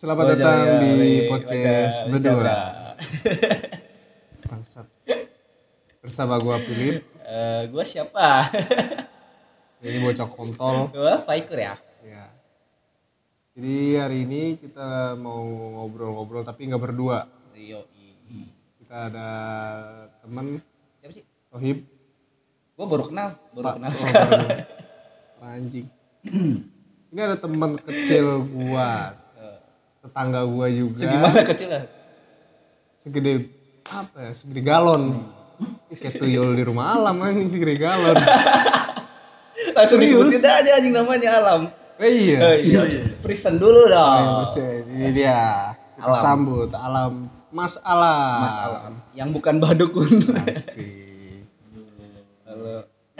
Selamat datang jangan, di podcast berdua. Bangsat. Bersama gua Philip. Eh, gua siapa? Ini bocah kontol. gua Faikur ya. Ya. Jadi hari ini kita mau ngobrol-ngobrol tapi nggak berdua. Yo, Kita ada temen siapa sih? Sohib. Gua baru kenal, baru Pak. kenal Oh, baru. Anjing. Ini ada teman kecil gua. Tetangga gua juga. Segimana kecil lah. Segede apa ya? Segede galon. Kayak tuyul di rumah alam anjing segede galon. Langsung Serius? disebutin aja anjing namanya Alam. Eh, iya. Eh, iya. Prison dulu dong. Terus, ini dia. Alam. sambut alam Mas Alam. Mas Alam. Yang bukan badukun. Asik.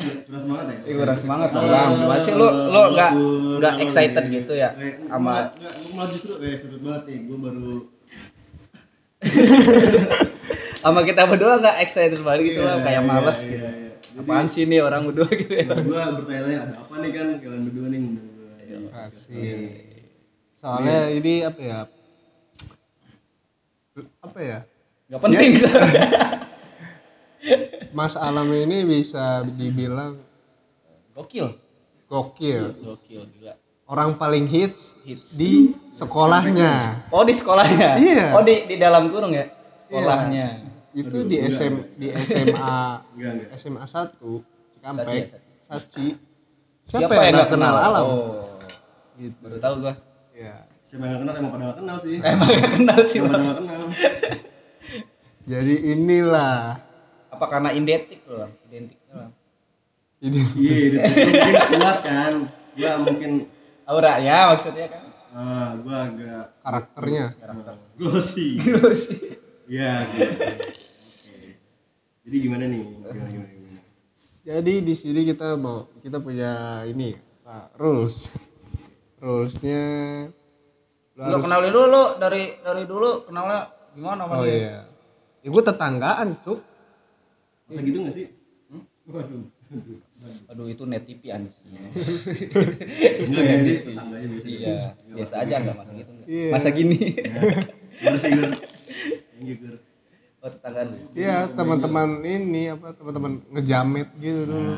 Kurang semangat ya? Ih, kurang semangat Alam. Masih lu lu enggak enggak excited gitu ya sama Enggak, gue malah justru eh seru banget nih, gue baru sama kita berdua enggak excited banget gitu lah, kayak males iya, gitu. iya. Apaan sih nih orang berdua gitu ya. Gue bertanya-tanya ada apa nih kan kalian berdua nih ngundang gue. Asik. Soalnya ini apa ya? Apa ya? Enggak penting. Mas Alam ini bisa dibilang Gokil. gokil. Gokil gila. Orang paling hits Hits. di sekolahnya. Oh di sekolahnya. Iya. Oh di di dalam kurung ya sekolahnya. Itu di SM di SMA Enggak, enggak. SMA 1 Cikampek. Saci ya, Saci. Siapa, yang nggak kenal Alam? Oh. Gitu. Baru tahu gua. Ya. Siapa yang kenal emang pada gak kenal sih. Emang gak kenal sih. Emang Bang. pada gak kenal. Jadi inilah Apa karena identik loh? Identik doang. ini Iya, itu mungkin kuat kan. Gue mungkin Aura ya maksudnya kan. ah gue agak karakternya. glossy. Terus. Iya, gitu. Oke. Jadi gimana nih? Gimana gimana gimana? Jadi di sini kita mau kita punya ini Pak rules. Rulesnya lu Lu harus kenalin dulu lu dari dari dulu kenalnya gimana sama Oh iya. Ya, gue tetanggaan, Cuk. Masa gitu gak sih? Aduh itu net TV anjing. Enggak jadi tetangganya biasa. Iya, biasa aja enggak masa gitu. enggak. Iya. Masa gini. Yang gue. Oh tetanggaan lu. Iya, teman-teman ini apa teman-teman ngejamet gitu dulu.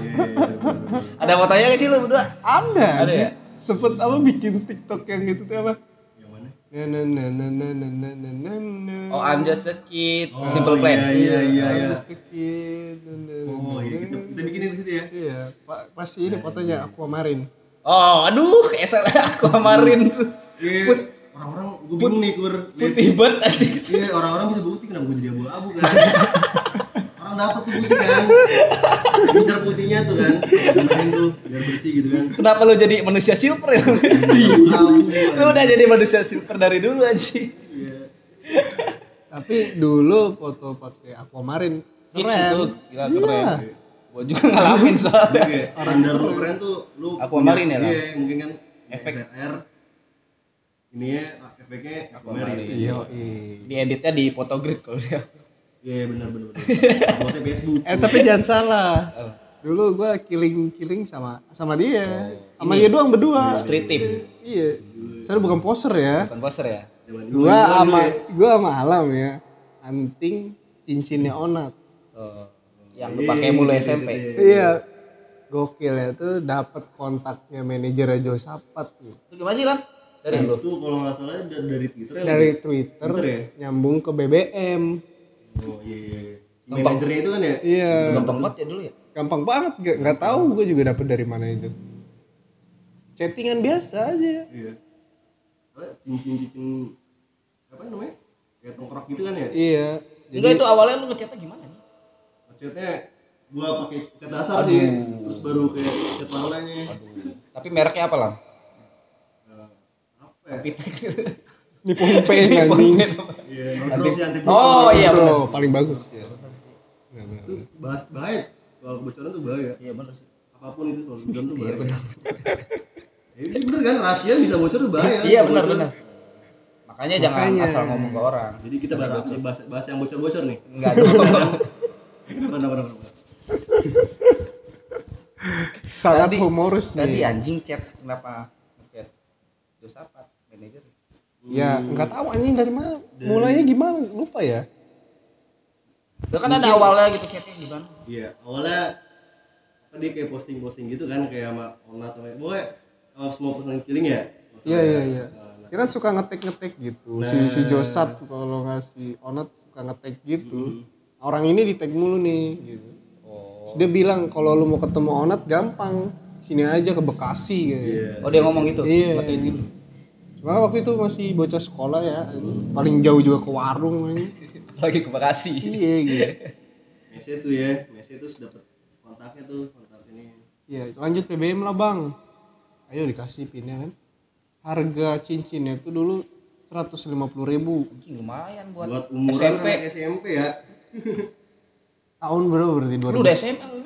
Iya, iya. Ada fotonya gak sih lu berdua? Ada. Ada ya? Sempet apa bikin TikTok yang gitu tuh apa? Yang mana? Na na na na na na na na na na. Oh I'm just a kid, Oh, simple plan. Iya, iya, iya, I'm iya. just a kid. Na, na, na, Oh, iya, kita, kita bikinin di situ ya. Iya, Pak pasti ini fotonya aquamarine. Oh, aduh, kayak aku kemarin tuh. Iya, orang-orang gue bingung nih kur. Putih banget. Iya, orang-orang bisa bukti kenapa gue jadi abu-abu kan. dapat tuh putih kan. Pincar putihnya tuh kan. Gunain tuh biar bersih gitu kan. Kenapa lu jadi manusia silver ya? Lu udah jadi manusia silver dari dulu anjing. Iya. Tapi dulu foto pakai aquamarine Hits keren. itu gila Iya. keren. Gua juga ngalamin soalnya. standar lu keren tuh lu Aquamarine ya, lah? Iya, mungkin kan Efek. air. Ini ya efeknya aquamarine. Aquamarine. Iya. Di editnya di photogrid kalau dia. Iya, benar benar. benar. Buatnya Facebook. Eh tapi jangan salah. Dulu gua killing-killing sama sama dia. sama dia doang berdua. Street team, Iya. Saya bukan poser ya. bukan poster ya. Gua sama gua sama Alam ya. Anting cincinnya Onat. Oh, yang lu pakai mulu SMP. Iya. Gokil ya tuh dapat kontaknya manajer Josapat tuh. Itu gimana sih, Lam? Dari lu. Itu kalau nggak salah dari, dari Twitter ya. Dari Twitter, Twitter ya? nyambung ke BBM. Oh iya iya. iya. Manajernya itu kan ya. Iya. Gampang banget ya dulu ya. Gampang banget gak, nggak tahu gue juga dapet dari mana itu. Chattingan biasa aja. Iya. Apa cincin-cincin apa namanya? Kayak tongkrok gitu kan ya. Iya. Enggak itu awalnya lu ngechatnya gimana? nih? Chatnya gua pakai cat dasar sih. Terus baru kayak cat warnanya. Tapi mereknya apa, Lam? Eh, apa ya? Pitek. Nippon Paint anjing. Iya, Oh iya. Bro, paling bagus. Iya. Benar, benar, Itu bah- bahaya. Soal kebocoran tuh bahaya. Iya benar sih. Apa pun itu soal kebocoran tuh bahaya. Ya, ini bener kan rahasia bisa bocor tuh bahaya. Iya benar benar. Makanya jangan Makanya. asal ngomong ke orang. Jadi kita bahas, bahas, bahas yang bocor-bocor nih. Enggak. Kenapa, kenapa, kenapa? Sangat Tadi- humoris Tadi nih. anjing chat kenapa? Chat. Josapat manajer Ya nggak tahu anjing dari mana. Mulainya gimana? Lupa ya. Udah kan ada awalnya gitu chatnya gimana Iya, awalnya apa dia kayak posting-posting gitu kan kayak sama Onat sama Boy sama semua personal killing ya. Iya ya. iya iya. Dia kan suka ngetek-ngetek gitu. Si si Josat kalau ngasih Onat suka ngetek gitu. Orang ini di tag mulu nih gitu. Terus dia bilang kalau lu mau ketemu Onat gampang. Sini aja ke Bekasi gitu. Iya. oh dia ngomong gitu Iya. waktu itu Cuma waktu itu masih bocah sekolah ya. Paling jauh juga ke warung anjing. lagi ke Bekasi Iya gitu. Messi tuh ya, Messi tuh dapat kontaknya tuh, kontak ini. Iya, lanjut PBM lah bang. Ayo dikasih pinnya kan. Harga cincinnya itu dulu 150.000 ribu. Lumayan buat, Buat umuran SMP SMP ya. Tahun berapa berarti? lu 2000? udah SMA lu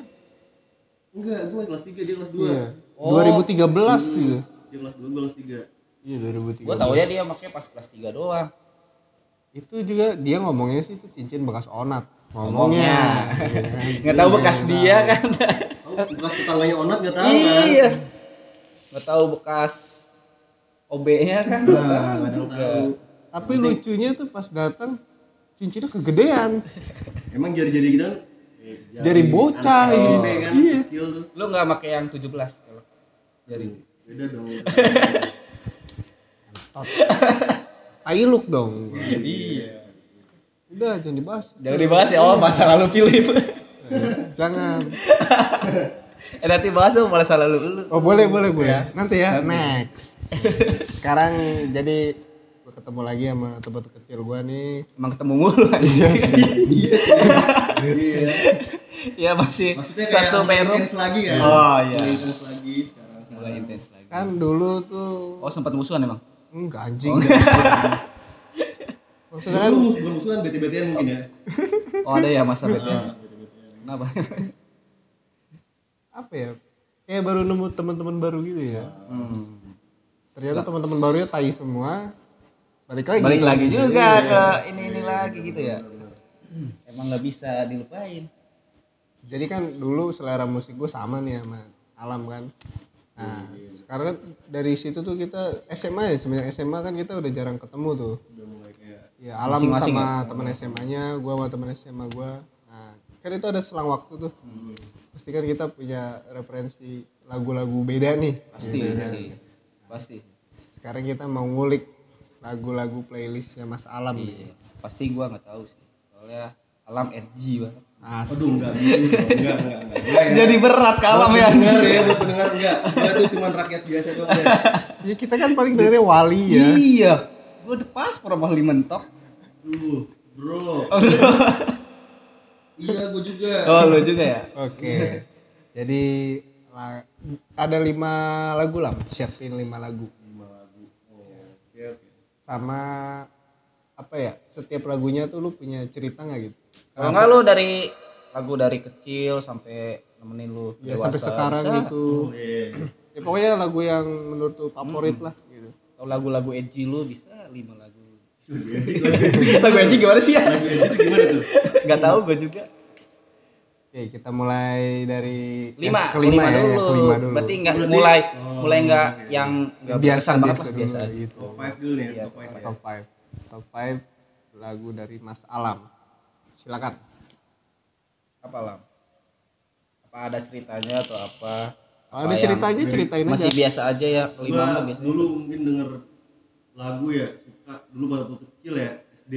Enggak, gua kelas 3, dia kelas 2. Iya. Oh. 2013 gitu. Dia kelas 2, gua kelas 3. Iya 2013. gua tau ya dia makanya pas kelas 3 doang Itu juga dia ngomongnya sih itu cincin bekas onat. Ngomongnya. Iya nggak tahu bekas dia kan Tahu bekas tetangganya Onat enggak tahu kan? iya nggak tahu bekas OB nya kan Nah, kadang tahu. Tapi lucunya tuh pas datang cincinnya kegedean. Emang jari-jari kita eh, Jari bocah ini. SMP kan, Iya. kecil tuh. lu nggak pakai yang 17 kalau jadi Beda dong. Tot. Tailuk dong. iya Udah jangan dibahas. jangan dibahas ya oh masa lalu Philip Jangan. eh nanti bahas dong masa lalu lu Oh boleh boleh boleh. Nanti ya. Next. Sekarang jadi gue ketemu lagi sama teman kecil gua nih. emang ketemu mulu iya sih Iya. ya masih Maksudnya kayak satu perum intens lagi kan? Oh, iya. Mulai intens lagi sekarang. mulai intens lagi Kan dulu tuh oh sempat musuhan emang enggak anjing. Oh. Maksudnya kan musuh-musuhan bete-betean mungkin ya. oh ada ya masa BTN kenapa apa ya? Kayak baru nemu teman-teman baru gitu ya. hmm. Ternyata teman-teman barunya tai semua. Balik lagi. balik lagi juga ke ini ini lagi gitu ya emang nggak bisa dilupain Jadi kan dulu selera musik gue sama nih sama Alam kan. Nah, sekarang kan dari situ tuh kita SMA ya semenjak SMA kan kita udah jarang ketemu tuh. Udah mulai kayak Ya Alam Masing-masing sama teman SMA-nya, gua sama teman SMA gua. Nah, kan itu ada selang waktu tuh. Pasti kan kita punya referensi lagu-lagu beda nih. pasti kan. sih pasti Sekarang kita mau ngulik lagu-lagu playlistnya Mas Alam nih. Iya, pasti gua nggak tahu sih soalnya alam RG banget Aduh Asik. enggak gitu. Enggak, enggak, enggak. Gua ya. jadi berat ke alam ya Dengar ya, buat pendengar enggak. Gua tuh cuma rakyat biasa doang ya. Ya kita kan paling dari wali ya. iya gua udah pas promosi mentok Lu, bro. Iya, gua juga. oh lo juga ya Oke. Jadi la- ada lima lagu lah, siapin lima lagu. Lima lagu. Oh, oke, oke. Sama apa ya? Setiap lagunya tuh lu punya cerita nggak gitu? Kalau nggak lu dari lagu dari kecil sampai nemenin lu Ya dewasa, sampai sekarang bisa. gitu. Oh, iya. Ya pokoknya lagu yang menurut lu favorit lah gitu. Kalau lagu-lagu edgy lu bisa lima lagu lagu edgy gimana sih ya lagu itu gimana tuh? nggak tahu gue juga Oke, kita mulai dari lima yang kelima ya, dulu. yang kelima dulu. berarti nggak mulai Oh, mulai nggak yang nggak biasa berkesan banget biasa biasa aja. gitu. Top 5 dulu nih, Iya, top 5 ya. Top 5. Top 5 lagu dari Mas Alam. Silakan. apa lah apa ada ceritanya atau apa Kalau Apa ada yang ceritanya ceritain masih aja. biasa aja ya kelima mah biasanya dulu mungkin denger lagu ya, suka dulu waktu kecil ya, SD.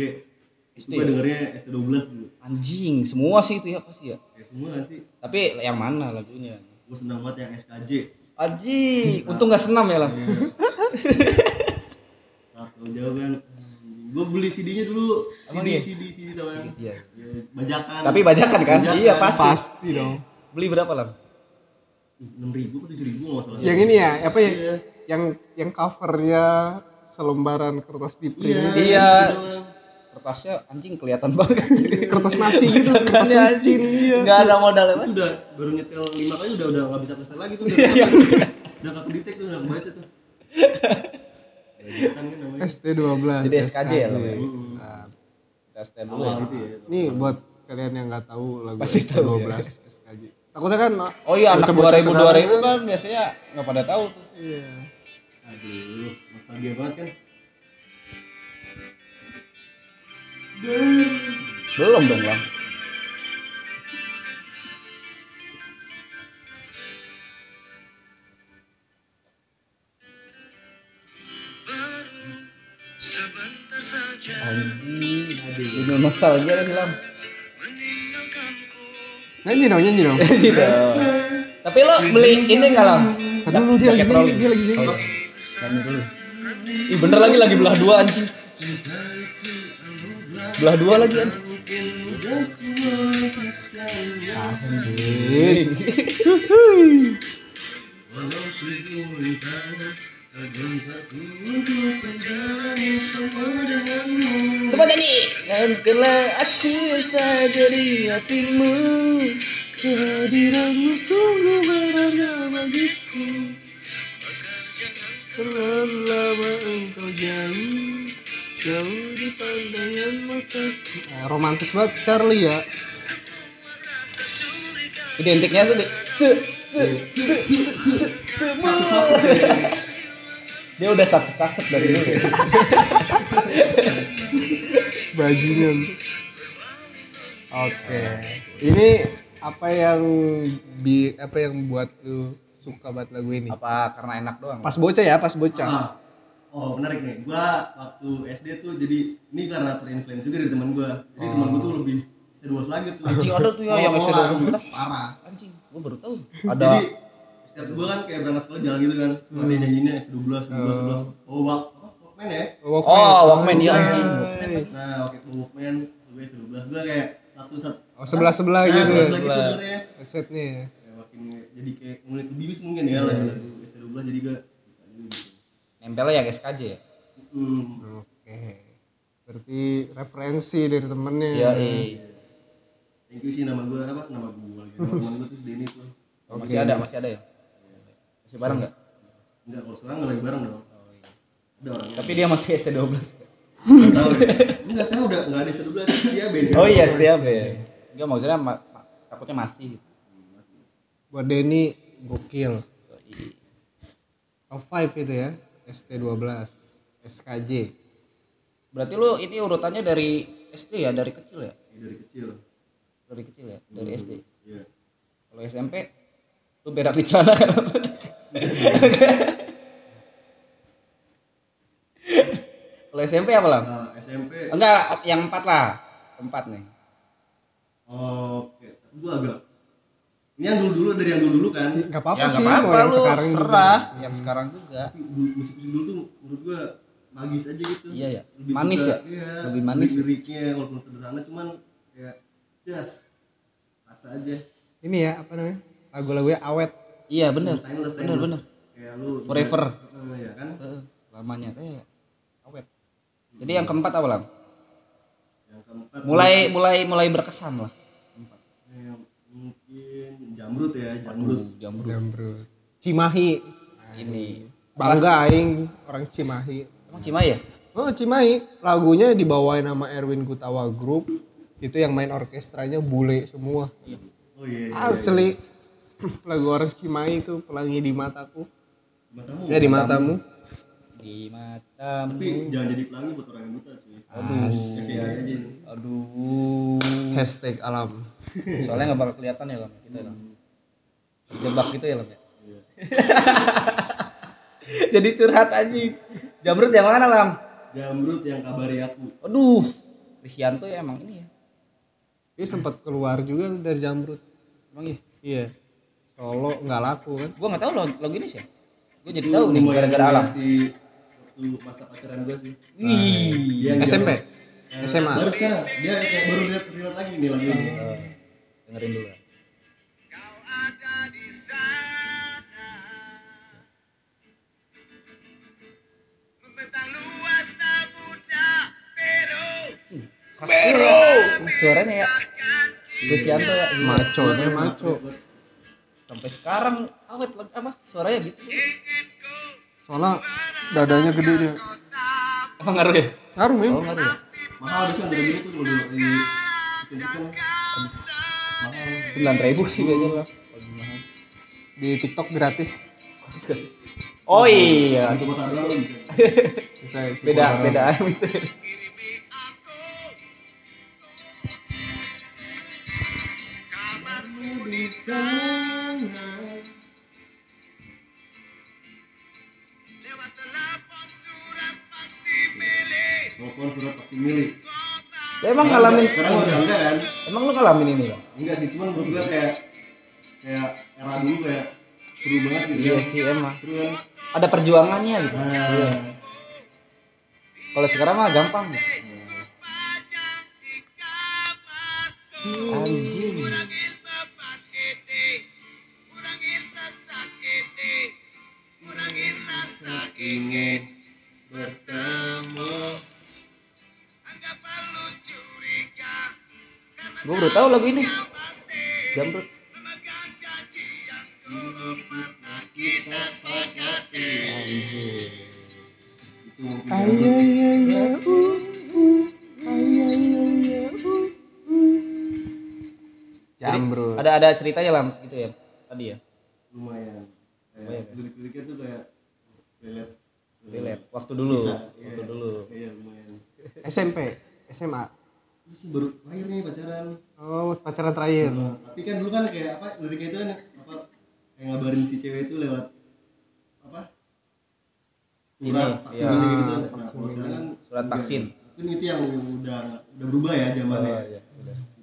SD Gue ya? dengernya ST12 dulu. anjing semua sih itu ya pasti ya Ya semua gak sih? tapi yang mana lagunya Gue senang banget yang SKJ. anjing untung nggak senam ya lah Satu jauh kan. Gue beli CD-nya dulu. CD, iya? CD, CD tau kan? Iya. Ya, bajakan. tapi bajakan kan Bajakan. iya pasti Pasti dong. beli berapa lah enam ribu atau tujuh ribu nggak salah. Yang ini ya, apa ya? Iya. Yang yang covernya selembaran kertas di print. Iya. iya gitu. kertasnya anjing kelihatan banget kertas nasi gitu, kertas licin iya. nggak ada modal Itu udah baru nyetel lima kali udah udah nggak bisa kesel lagi tuh. Udah Iya, udah kagak detect tuh udah kebaca tuh. Bajakan kan namanya. ST12. Jadi SKJ ya, lo ya? Nah, kita stand dulu Awal ya gitu ya. Ini buat kalian yang nggak tahu lagu Pasti tahu ST12 SKJ. Takutnya kan oh iya anak bocah-bocah 2000 sekarang 2000 kan biasanya nggak pada tahu tuh Iya. Aduh, nostalgia banget kan? Belum dong, Lam. Anjing, ini nostalgia kan, Lam. Nyanyi dong, nyanyi dong. Gitu. Tapi lo beli ini enggak, Lam? Tadi dulu dia lagi nyanyi, dia lagi nyanyi. Nyanyi dulu. Ih, bener lagi lagi belah dua anjing. Belah dua lagi anjing. Semua nyanyi. Dan kelak aku saja di hatimu. Kehadiranmu sungguh berharga bagiku. Terlalu lama engkau jauh Jauh di pandangan mataku Eh, romantis banget Charlie ya. Identiknya tuh se se se se se se. Dia udah sakset dari dulu. ya. Bajingan. Oke. Ini apa yang bi apa yang buat lu suka banget lagu ini? Apa karena enak doang? Pas bocah ya, pas bocah. Ah, oh menarik nih. Gua waktu SD tuh jadi ini karena terinfluence juga dari teman gua. Jadi teman gua tuh lebih serius lagi tuh. Anjing ada tuh ya yang Oh, orang. dulu. Parah. Anjing, gua baru tahu. Jadi Ada setiap gua kan kayak berangkat sekolah jalan gitu kan. Hmm. Dia nyanyinya S12, S12, S12. Oh, wak, apa? Walkman ya? Oh, Walkman ya anjing. Nah, oke Walkman, gue S12. Gua kayak satu satu. Oh, sebelah-sebelah Nah, gitu ya. sebelah gitu sebenarnya. Headsetnya ya. Makin jadi kayak ngulik bius mungkin ya lagu-lagu S12 jadi juga gitu. nempelnya yang SKJ ya. Hmm. Oke. Berarti referensi dari temennya. Iya, iya. Thank you sih nama gue apa nama gue nama gue tuh Denny tuh Masih ada, masih ada ya? Masih bareng nggak? enggak kalau sekarang nggak lagi bareng dong ada orang Tapi dia masih ST12. nggak tahu enggak sekarang udah nggak ada S12 dia beda Oh iya, setiap ya. Enggak maksudnya ma- ma- takutnya masih. Buat Denny gokil. Top 5 itu ya. ST12, SKJ. Berarti lu ini urutannya dari SD ya, dari kecil ya? Iya, dari kecil Dari kecil ya, dari SD. iya Kalau SMP lu berak di celana. Kalau SMP apa lah? Nah, SMP Enggak, yang empat lah. Empat nih. oke gue agak ini yang dulu dulu dari yang dulu dulu kan Gak apa-apa ya sih, mau apa-apa yang lu sekarang juga. serah. Yang sekarang juga. Tapi dulu- musik musik dulu tuh menurut gue magis aja gitu Iya, ya. Lebih Manis suka, ya? iya, Lebih manis ya? liriknya walaupun sederhana cuman kayak jas rasa aja Ini ya, apa namanya? Lagu-lagunya awet. Iya bener. timeless Bener timeless bener. kayak lu bisa- Forever. Eh, ya kan Heeh, Selamanya teh awet. Jadi yang keempat apa lah? yang keempat Mulai mulai mulai berkesan lah. Keempat. eh, mungkin jamrut ya jamrut Aduh, jamrut. Jambrut. Cimahi. Ini Bangga aing orang Cimahi. emang Cimahi ya? Oh, Cimahi. Lagunya dibawain nama Erwin Gutawa Group. Itu yang main orkestranya bule semua. oh iya, iya. Asli. Lagu orang Cimahi itu pelangi di mataku. matamu Ya di matamu. Di matamu. tapi jangan jadi pelangi buat orang yang buta cuy Aduh. FYI aja. Aduh. Hashtag alam. Soalnya nggak bakal kelihatan ya lam kita lam. Terjebak gitu ya lam ya. Jadi curhat anjing. Jamrut yang mana lam? jamrut yang kabari aku Aduh. Krisyanto ya emang ini ya. Dia sempat keluar juga dari Jamrut. Emang iya. Iya. Solo nggak laku kan? Gua nggak tahu lo lagu ini sih. Gue jadi tahu nih gara-gara alam. si waktu masa pacaran gue sih Wih. Dia yang SMP. Eh, SMA. baru sekarang dia kayak baru lihat lihat lagi nih lagu ini Eh, dengerin dulu. ya. Pero. Suaranya ya. Krisyanto ya. Iya. Maco nya maco. Sampai sekarang awet apa suaranya gitu. Soalnya dadanya gede dia. Emang ngaruh ya? Ngaruh men. Oh ngaruh ya. mahal di sana dari itu kalau di chicken Sembilan ribu sih kayaknya lah. Di TikTok gratis. Oh iya, Satu kotak doang beda Koran. beda. Telepon surat vaksin milik. Ya, emang ngalamin Sekarang udah enggak kan? emang lu ngalamin ini Bang? Enggak sih, cuman menurut gua kayak kayak era dulu kayak seru banget gitu. Iya sih emang. Seru kan? Ada perjuangannya gitu. Nah, Kalau sekarang mah gampang. Anjing. Ingin bertemu. Gue baru tahu lagu ini. Jamrut. Ay, ay, ay, ay, uh, uh. Ay, ay, ay, ay, uh, uh. Jambrut. Ada ada ceritanya lah gitu ya. Tadi ya. Lumayan. Kayak lirik-liriknya tuh kayak relate. Relate. Waktu dulu. Bisa, Waktu iya. dulu. Iya, lumayan. SMP, SMA. Ini sih baru lahir nih pacaran. Oh, pacaran terakhir. Nah, tapi kan dulu kan kayak apa liriknya itu kan apa kayak ngabarin si cewek itu lewat apa? Surat vaksin ya. gitu. Nah, sekarang kan Surat vaksin. Mungkin itu yang udah udah berubah ya zamannya.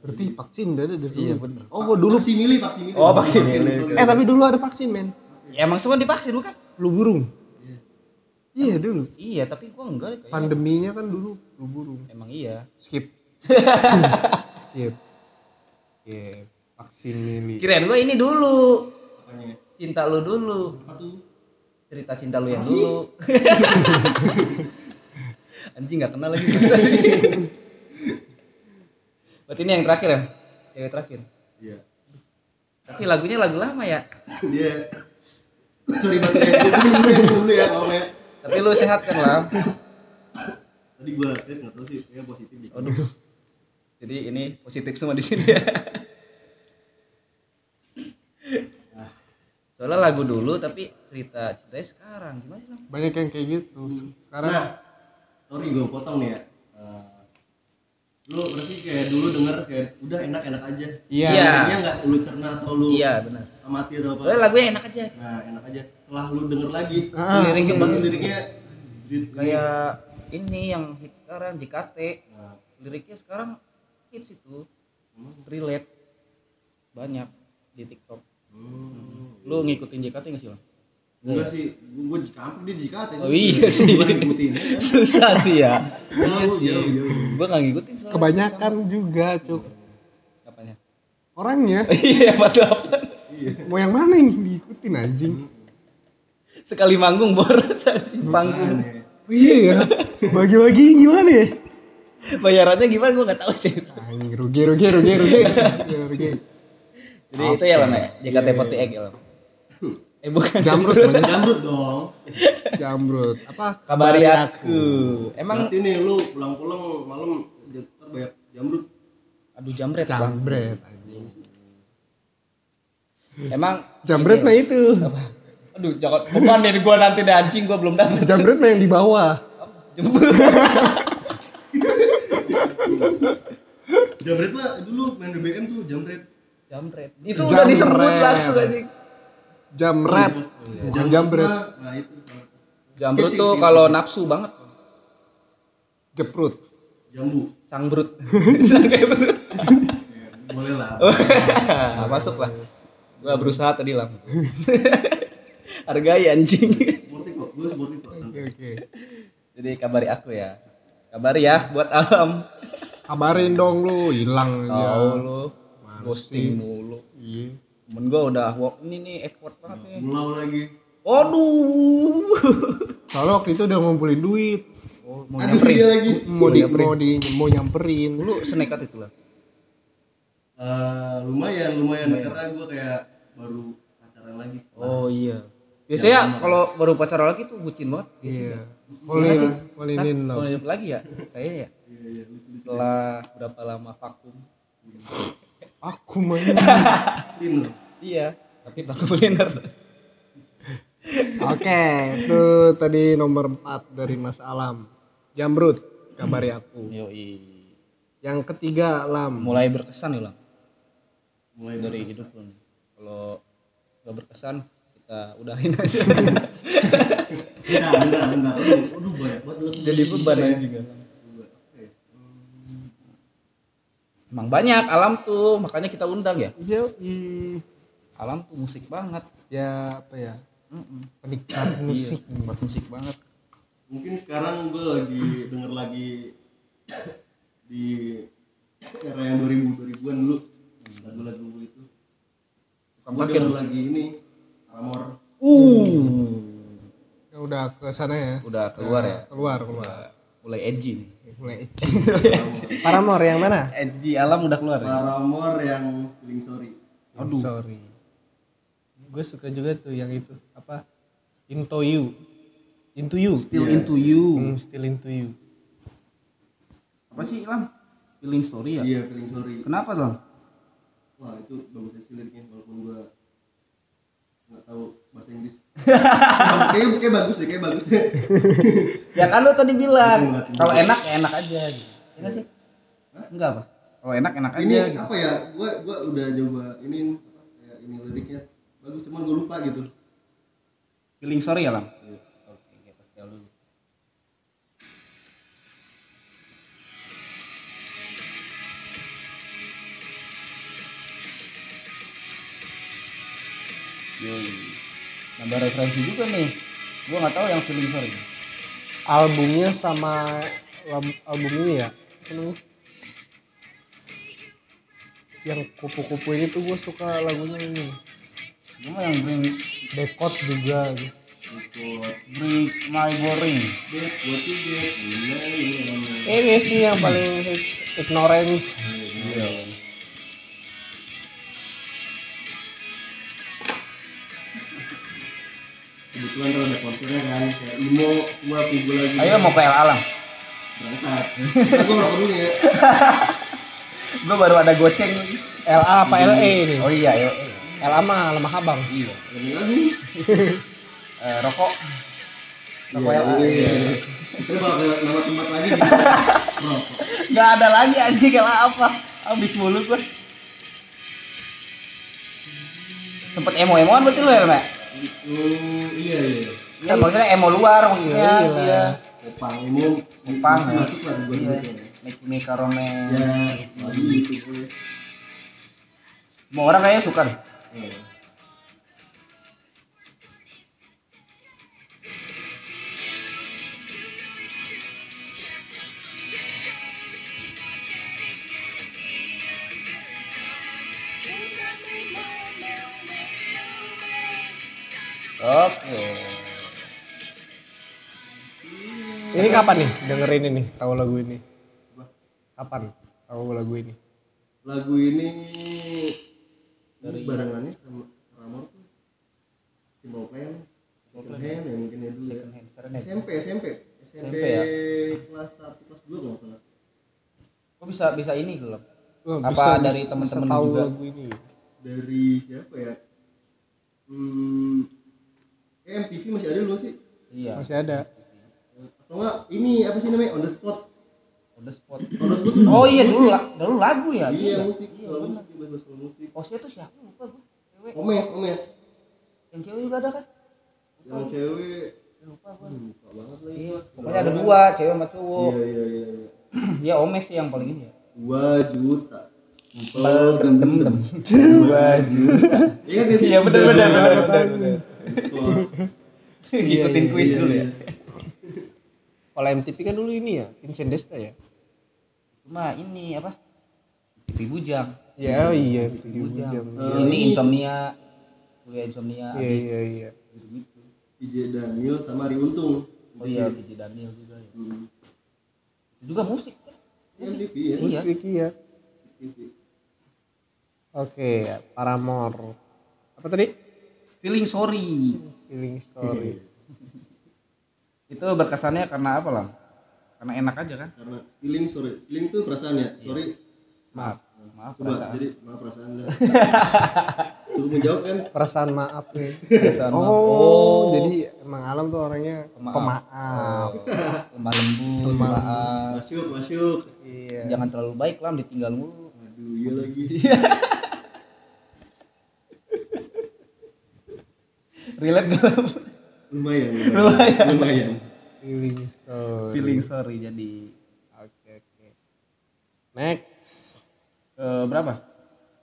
Berarti vaksin dari dari Iya, dulu. bener. Oh, gua dulu. vaksin milih, vaksin milih. Oh, vaksin milih. sorry. Eh, tapi dulu ada vaksin, men. Ya, emang semua divaksin bukan? Flu burung. Iya, dulu. Iya, tapi gua enggak kayak. Pandeminya kan dulu burung. Emang iya. Skip. Skip. Iya, vaksin milih. Kirain gua ini dulu. Apanya? Cinta lu dulu. Apa tuh? Cerita cinta lu yang dulu. Anjing nggak kenal lagi. Berarti ini yang terakhir ya? Cewek terakhir. Iya. Tapi lagunya lagu lama ya. Dia sorry banget ya. Gue dulu ya, dulu ya, kalau ya. Tapi lu sehat kan lah. Tadi gua tes nggak tahu sih, kayak positif deh. Aduh. Jadi ini positif semua di sini ya. Soalnya lagu dulu tapi cerita ceritanya sekarang gimana sih? Lam? Banyak yang kayak gitu. Sekarang Nah, sorry gue potong nih ya. Eh, lu berarti kayak dulu denger kayak udah enak-enak aja. iya. Iya. Liriknya nggak lu cerna atau lu Iya benar. Amati atau apa. Soalnya lagunya enak aja. Nah, enak aja. Setelah lu denger lagi, Ah, Liriknya berarti liriknya jadi- Kayak ini yang hit sekarang JKT. Nah, Liriknya sekarang hits itu relate banyak di TikTok. hmm. Lu ngikutin JKT nggak sih, Bang? Enggak sih, gue di kampung dia di Jakarta. Oh iya sih. Susah sih ya. Jauh, jauh. Gua nggak ngikutin soalnya. Kebanyakan juga, Cuk. Apanya? Orangnya Iya, apa tuh apa? Mau yang mana yang diikutin anjing? Sekali manggung boros anjing panggung. Oh, iya ya. Bagi-bagi gimana ya? Bayarannya gimana gua nggak tahu sih. Anjing rugi rugi rugi rugi. Jadi itu ya lama ya, JKT48 ya lama. Eh bukan Jamrut Jamrut. Jamrut dong. jamrut. Apa? Kabari aku. Emang Berarti nih lu pulang-pulang malam banyak jamrut. aduh jamret anjing. Emang Jambret mah itu. aduh jangan beban dari gua nanti deh anjing gua belum dapet. Jambret mah yang di bawah. Jamret mah dulu main BBM tuh jamret. Jamret. Itu udah Jamret. disebut langsung anjing. Jamret. Bukan jambret. Nah itu. Jamrut tuh kalau nafsu banget. Jeprut. Jambu. Sang brut. Sang kayak brut. Ya, boleh lah. Nah, masuk lah. Gua berusaha tadi lah. Hargai anjing. Sportif kok. Gue sportif kok. Oke oke. Jadi kabari aku ya. Kabari ya buat alam. Kabarin dong lu, hilang Tahu aja. lu. Ghosting mulu. Iya. Temen gua udah wah, ini nih effort banget nih. Mulau lagi. Aduh. Soalnya waktu itu udah ngumpulin duit. Oh, mau Aduh nyamperin. dia lagi. Mau di mau di mau nyamperin. Lu senekat itu lah. Eh, lumayan, lumayan karena gue kayak baru pacaran lagi. Oh iya. Biasanya kalau baru pacaran lagi tuh bucin banget. Iya. Falling falling in Mau love. hidup lagi ya? Kayaknya ya. Iya, iya. Setelah berapa lama vakum. Aku main. Iya, tapi vakum bener. Oke, itu tadi nomor 4 dari Mas Alam. Jamrut, kabari aku. Yoi. Yang ketiga Lam. Mulai berkesan ya, Lang. Mulai dari hidup lu nih. Kalau nggak berkesan, kita udahin aja. Enggak, enggak, enggak. Aduh, banyak banget lu. Jadi beban aja juga. Emang banyak alam tuh, makanya kita undang ya. Iya. Alam tuh musik banget. ya apa ya? Mm-mm. Penikmat musik. Iya, buat musik banget. Mungkin sekarang gue lagi denger lagi di era yang 2000 2000-an dulu lagu-lagu itu. Pakai denger lagi ini Paramore. Uh, Ya udah ke sana ya. udah keluar ya. Keluar, keluar. Mulai edgy nih. Mulai Paramore yang mana? Edgy alam udah keluar ya. Paramore yang Feeling Sorry. Aduh. Sorry. Gue suka juga tuh yang itu. Apa? Into You. Into You. Still into you. Hmm, still into you. Apa sih Lam? Feeling story ya? Iya, Feeling Sorry. Kenapa Lam? Wah, itu bagus sih liriknya walaupun gue nggak tahu bahasa Inggris. kayaknya, kayak bagus deh, kayak bagus deh. Ya kan lu tadi bilang kalau enak ya enak aja gitu. Sih? Enggak apa? Kalau enak enak aja ini gitu. apa ya gua gua udah coba ini apa kayak ini liriknya bagus cuman gue lupa gitu Feeling sorry ya Lam? Yoi. Nambah referensi juga nih. Gua nggak tahu yang feeling sorry. Albumnya sama album ini ya. Namanya? Yang kupu-kupu ini tuh gue suka lagunya ini. Gua yang bring Dekot juga. gitu. bring my boring. Ini sih yang paling hits Ignorance. Iya. Kebetulan kalau ada konsernya kan kayak imo semua kumpul lagi Ayo mau ke Alam. berangkat Ntar gua ngerokok dulu ya Gua baru ada goceng. LA apa LE ini? Oh iya, ayo. LA mah lemah abang. Iya. ini lagi Eh, rokok. Rokok Iya, LA. iya. Kita bakal nama tempat lagi. Gak ada lagi anjing kalau apa. Habis mulu gua. Sempet emo-emoan berarti lu ya, Mek? Hmm, iya iya. Kan maksudnya emo luar maksudnya. Iya, iya. Iya. Opang ini Opang, masih ya. masuk lah gue Iya. Make Me Romance. Ya, gue. Semua orang kayaknya suka. Iya. Oke. Ini kapan nih dengerin ini? Tahu lagu ini? Kapan? Tahu lagu ini? Lagu ini dari barengannya sama Ramor tuh Simple Plan, Second Hand ya mungkin ya dulu ya. SMP, SMP, SMP, ya? kelas 1, kelas 2 kalau nggak salah. Kok bisa bisa ini gelap? Oh, Apa dari temen-temen tahu juga? lagu ini? Dari siapa ya? Hmm, eh, MTV masih ada dulu sih. Iya. Masih ada. Atau enggak ini apa sih namanya? On the spot. On the spot. On the spot Oh iya dulu musik. la- dulu lagu ya. Iya, musik, soal musik, bahas soal musik. Posnya tuh siapa lupa gua. Cewek. Omes, Omes. Yang cewek juga ada kan? Yang cewek Lupa gua. Aduh, lupa banget lagi. Iya, pokoknya ada dua, cewek sama cowok. Iya, iya, iya, iya. Iya, Omes sih yang paling ini ya. Dua juta. Empel dem dem dem. Dua juta. Ya sih? Iya benar benar benar benar. benar. Sekolah. Ngikutin kuis Iya, dulu iya. ya. Kalau MTV kan dulu ini ya, Vincent Desta ya. Cuma ini apa? TV Bujang. Ya iya, itu Bujang. Bujang. Eh, ini ini- insomnia. Kuliah insomnia. Iya iya iya. PJ Daniel sama Ari Untung. Oh iya, Gigi Daniel juga ya. Hmm. Itu juga musik kan? MTV ya. Musik iya. TV. Oke, Paramore. Apa tadi? Feeling sorry. Feeling Story. Itu berkesannya karena apa lah? Karena enak aja kan? Karena feeling sorry, feeling tuh perasaan ya. Sorry. Maaf. Maaf Coba perasaan. jadi maaf perasaan dah. cukup menjawab kan perasaan maaf nih Perasaan oh, maaf. jadi emang alam tuh orangnya Pemaaf. pemaaf, lemah lembut maaf masuk masuk iya jangan terlalu baik lah ditinggal mulu aduh iya lagi relate gak lumayan lumayan. Lumayan. Feeling sorry. Feeling sorry jadi. Oke oke. Next. Eh, berapa?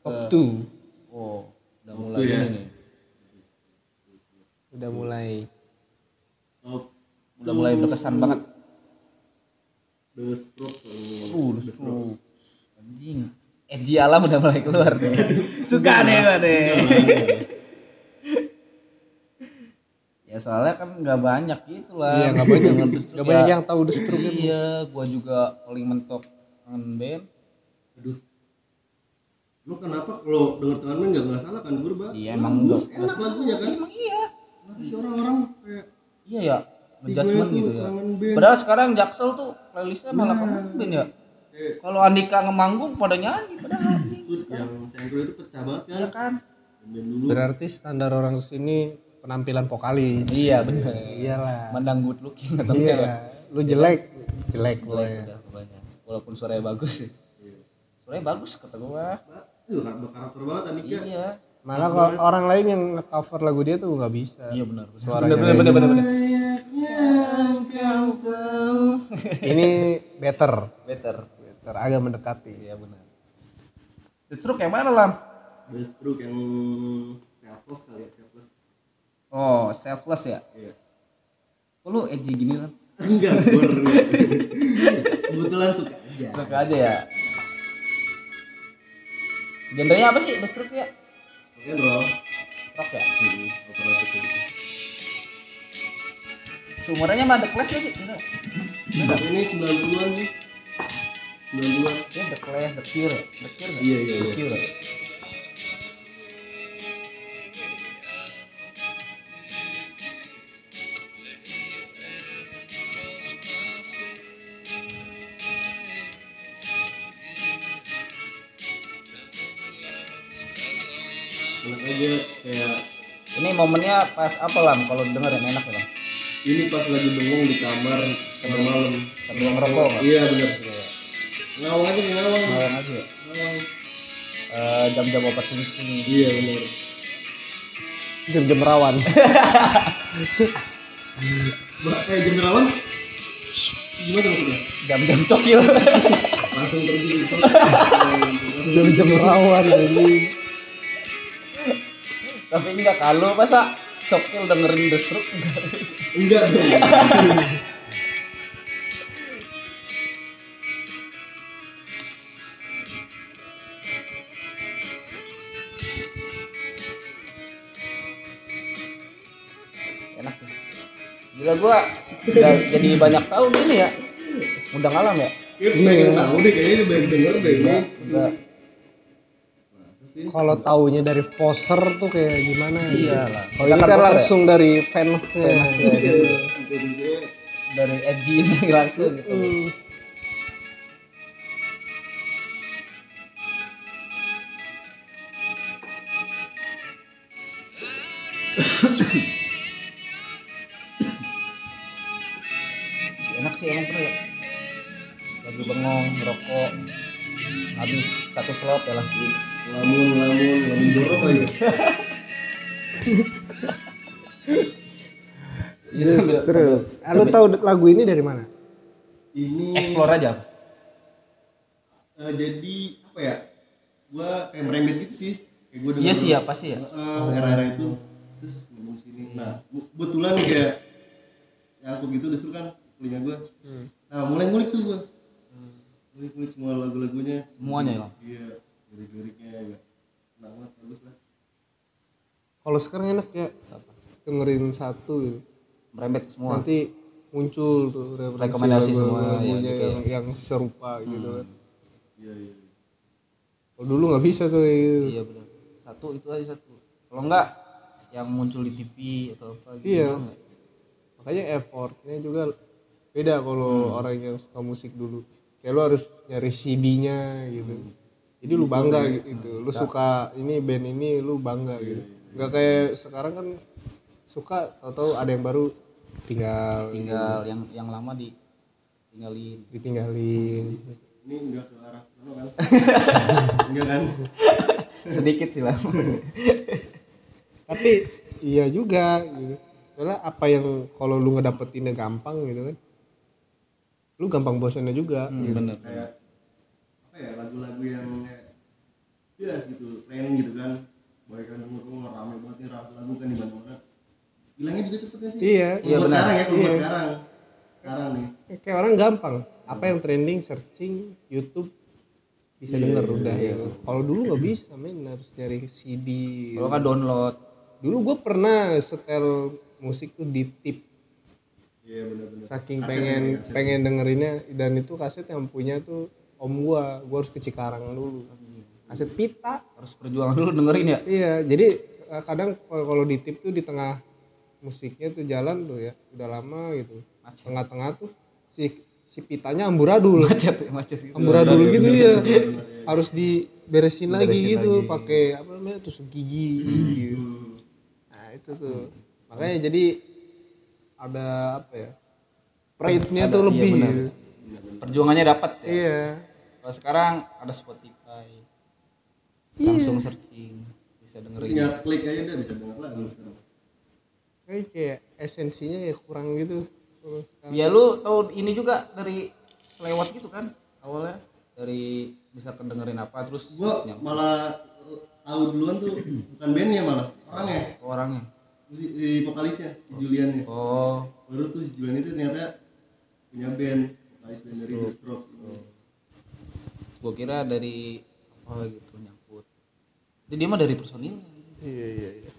Top two. Oh udah mulai ya. ini nih. Udah mulai. Top udah mulai berkesan banget. The stroke paling uh the stroke. anjing. Edgy alam udah mulai keluar nih. Suka nih gue nih ya soalnya kan nggak banyak gitu lah. Iya, nggak banyak. Nggak banyak ya. yang tahu The Stroke ya, Bu. iya gua juga paling mentok kangen band. Aduh. Lu kenapa kalau denger tangan main nggak nggak salah kan Gurba Iya, emang bagus nggak- enak lagunya kan? Emang iya. Kenapa sih orang-orang kayak iya ya. Ngejudgment gitu ya. Kangen band. padahal sekarang Jaksel tuh playlistnya malah kangen band ya. Kayak kalau Andika ngemanggung pada nyanyi padahal terus yang sengkro itu pecah banget kan? Iya kan? Band dulu. Berarti standar orang sini penampilan vokalis. Iya bener. Iyalah. Mandang good looking atau iya enggak lu jelek. Jelek gue udah banyak walaupun suaranya bagus sih. Suaranya bagus kata gua. Itu berkarakter banget Andika iya. Malah kalau orang lain yang cover lagu dia tuh nggak bisa. Iya benar. Suaranya benar benar benar benar. Ini better. Better. Better agak mendekati. Iya benar. The Stroke yang mana lam? The stroke yang selfless kali ya oh selfless ya? Iya. Kok lu edgy gini lam? Enggak kebetulan suka aja. Suka aja ya? Genrenya apa sih The Stroke ya oke roll rock ya? Hmm, operatif itu. seumurannya mah The Clash gak sih? Enggak Tapi ini 90-an sih. 90-an ya The Clash The Cure ya? The Cure? Iya, iya, The iya. Cure momennya pas apa lam? Kalau denger yang enak ya lam. Ini pas lagi bengong di kamar tengah malam. sambil ngerokok iya benar ngawang aja di ngawang. Ngawang aja ya ngawang. Eh, jam-jam obat kencing iya benar jam-jam rawan. Eh jenderawan gimana maksudnya jam-jam cokil. Langsung pergi langsung jam-jam rawan ini tapi enggak kalau masa cokil dengerin The Stroke? Enggak enggak enak. Gila gua udah jadi banyak tahu gini ya. Undang alam ya? Iya, pengen tahu deh kayaknya banyak denger deh. Ini udah kalau taunya dari poser tuh kayak gimana iya lah. Kalau ini kan langsung dari fansnya Iya, bisa-bisa dari edgy langsung gitu. Hmm. enak sih emang pernah ya lagi bengong ngerokok habis satu slot ya lah lamun lamun lamun jorok aja Iya. Ah, lu tahu lagu ini dari mana? ini explore aja. Eh, jadi apa ya? Gua kayak merembet gitu sih. Kayak gua iya sih ya pasti ya. Eh, era-era itu. Terus ngomong sini. Nah kebetulan nih kayak nyangkut gitu disuruh kan telinga gua. Nah mulai ngulik tuh gua. Ngulik-ngulik semua lagu-lagunya. Semuanya ya? Iya lirik-liriknya ya enak banget bagus lah Kalau sekarang enak ya dengerin satu gitu. merembet semua nanti muncul tuh Rekomendasi semua, ya, gitu yang, yang serupa gitu kan. iya iya Kalau dulu nggak bisa tuh gitu. iya benar satu itu aja satu kalau enggak yang muncul di TV atau apa gitu Iya. enggak. Makanya effortnya juga beda kalau Hmm. orang yang suka musik dulu. Kayak lu harus nyari CD-nya gitu. Jadi lu bangga gitu. Lu suka ini band ini lu bangga gitu. nggak kayak sekarang kan suka tahu-tahu ada yang baru tinggal tinggal yang yang lama di tinggalin. ditinggalin. Ini enggak ke arah mana kan? Enggak kan? Sedikit sih lah tapi iya juga gitu. Soalnya apa yang kalau lu ngedapetinnya gampang gitu kan lu gampang bosannya juga gitu. bener. Kayak ya lagu-lagu yang kayak bias gitu tren gitu kan. Baik kan denger oh, rame banget nih lagu kan di mana-mana. Hilangnya juga cepet gak sih? Iya. Kalau buat sekarang ya kalau buat sekarang. Sekarang nih. Kayak orang gampang. Apa yang trending searching YouTube. Bisa denger udah ya. Kalau dulu nggak bisa men. Harus nyari CD kalau nggak download. Dulu gue pernah setel musik tuh di tip. Iya benar-benar. Saking pengen pengen dengerinnya. Dan itu kaset yang punya tuh om gua gua harus ke Cikarang dulu. Kaset pita harus perjuangan dulu dengerin ya? Iya jadi eh, kadang kalau di tip tuh di tengah musiknya tuh jalan tuh ya udah lama gitu. Tengah-tengah tuh si si pitanya amburadul. Macet macet gitu. Amburadul gitu ya harus diberesin lagi gitu pakai apa namanya tusuk gigi. Gitu. nah itu tuh. Makanya jadi ada apa ya pride-nya tuh lebih gitu. perjuangannya dapat ya. Iya kalau sekarang ada Spotify. Langsung searching bisa dengerin. Tinggal klik aja udah bisa denger lagu sekarang. Kayak kayak esensinya ya kurang gitu ya lu tahu ini juga dari selewat gitu kan awalnya. Dari bisa kedengerin apa terus gua yang malah tahu duluan tuh bukan bandnya malah orangnya. Orangnya. Si, si vokalisnya si Julian ya oh. Baru tuh si Julian itu ternyata punya band vokalis band dari The Strokes gua kira dari apa gitu nyangkut. Jadi dia mah dari personil. Iya iya iya.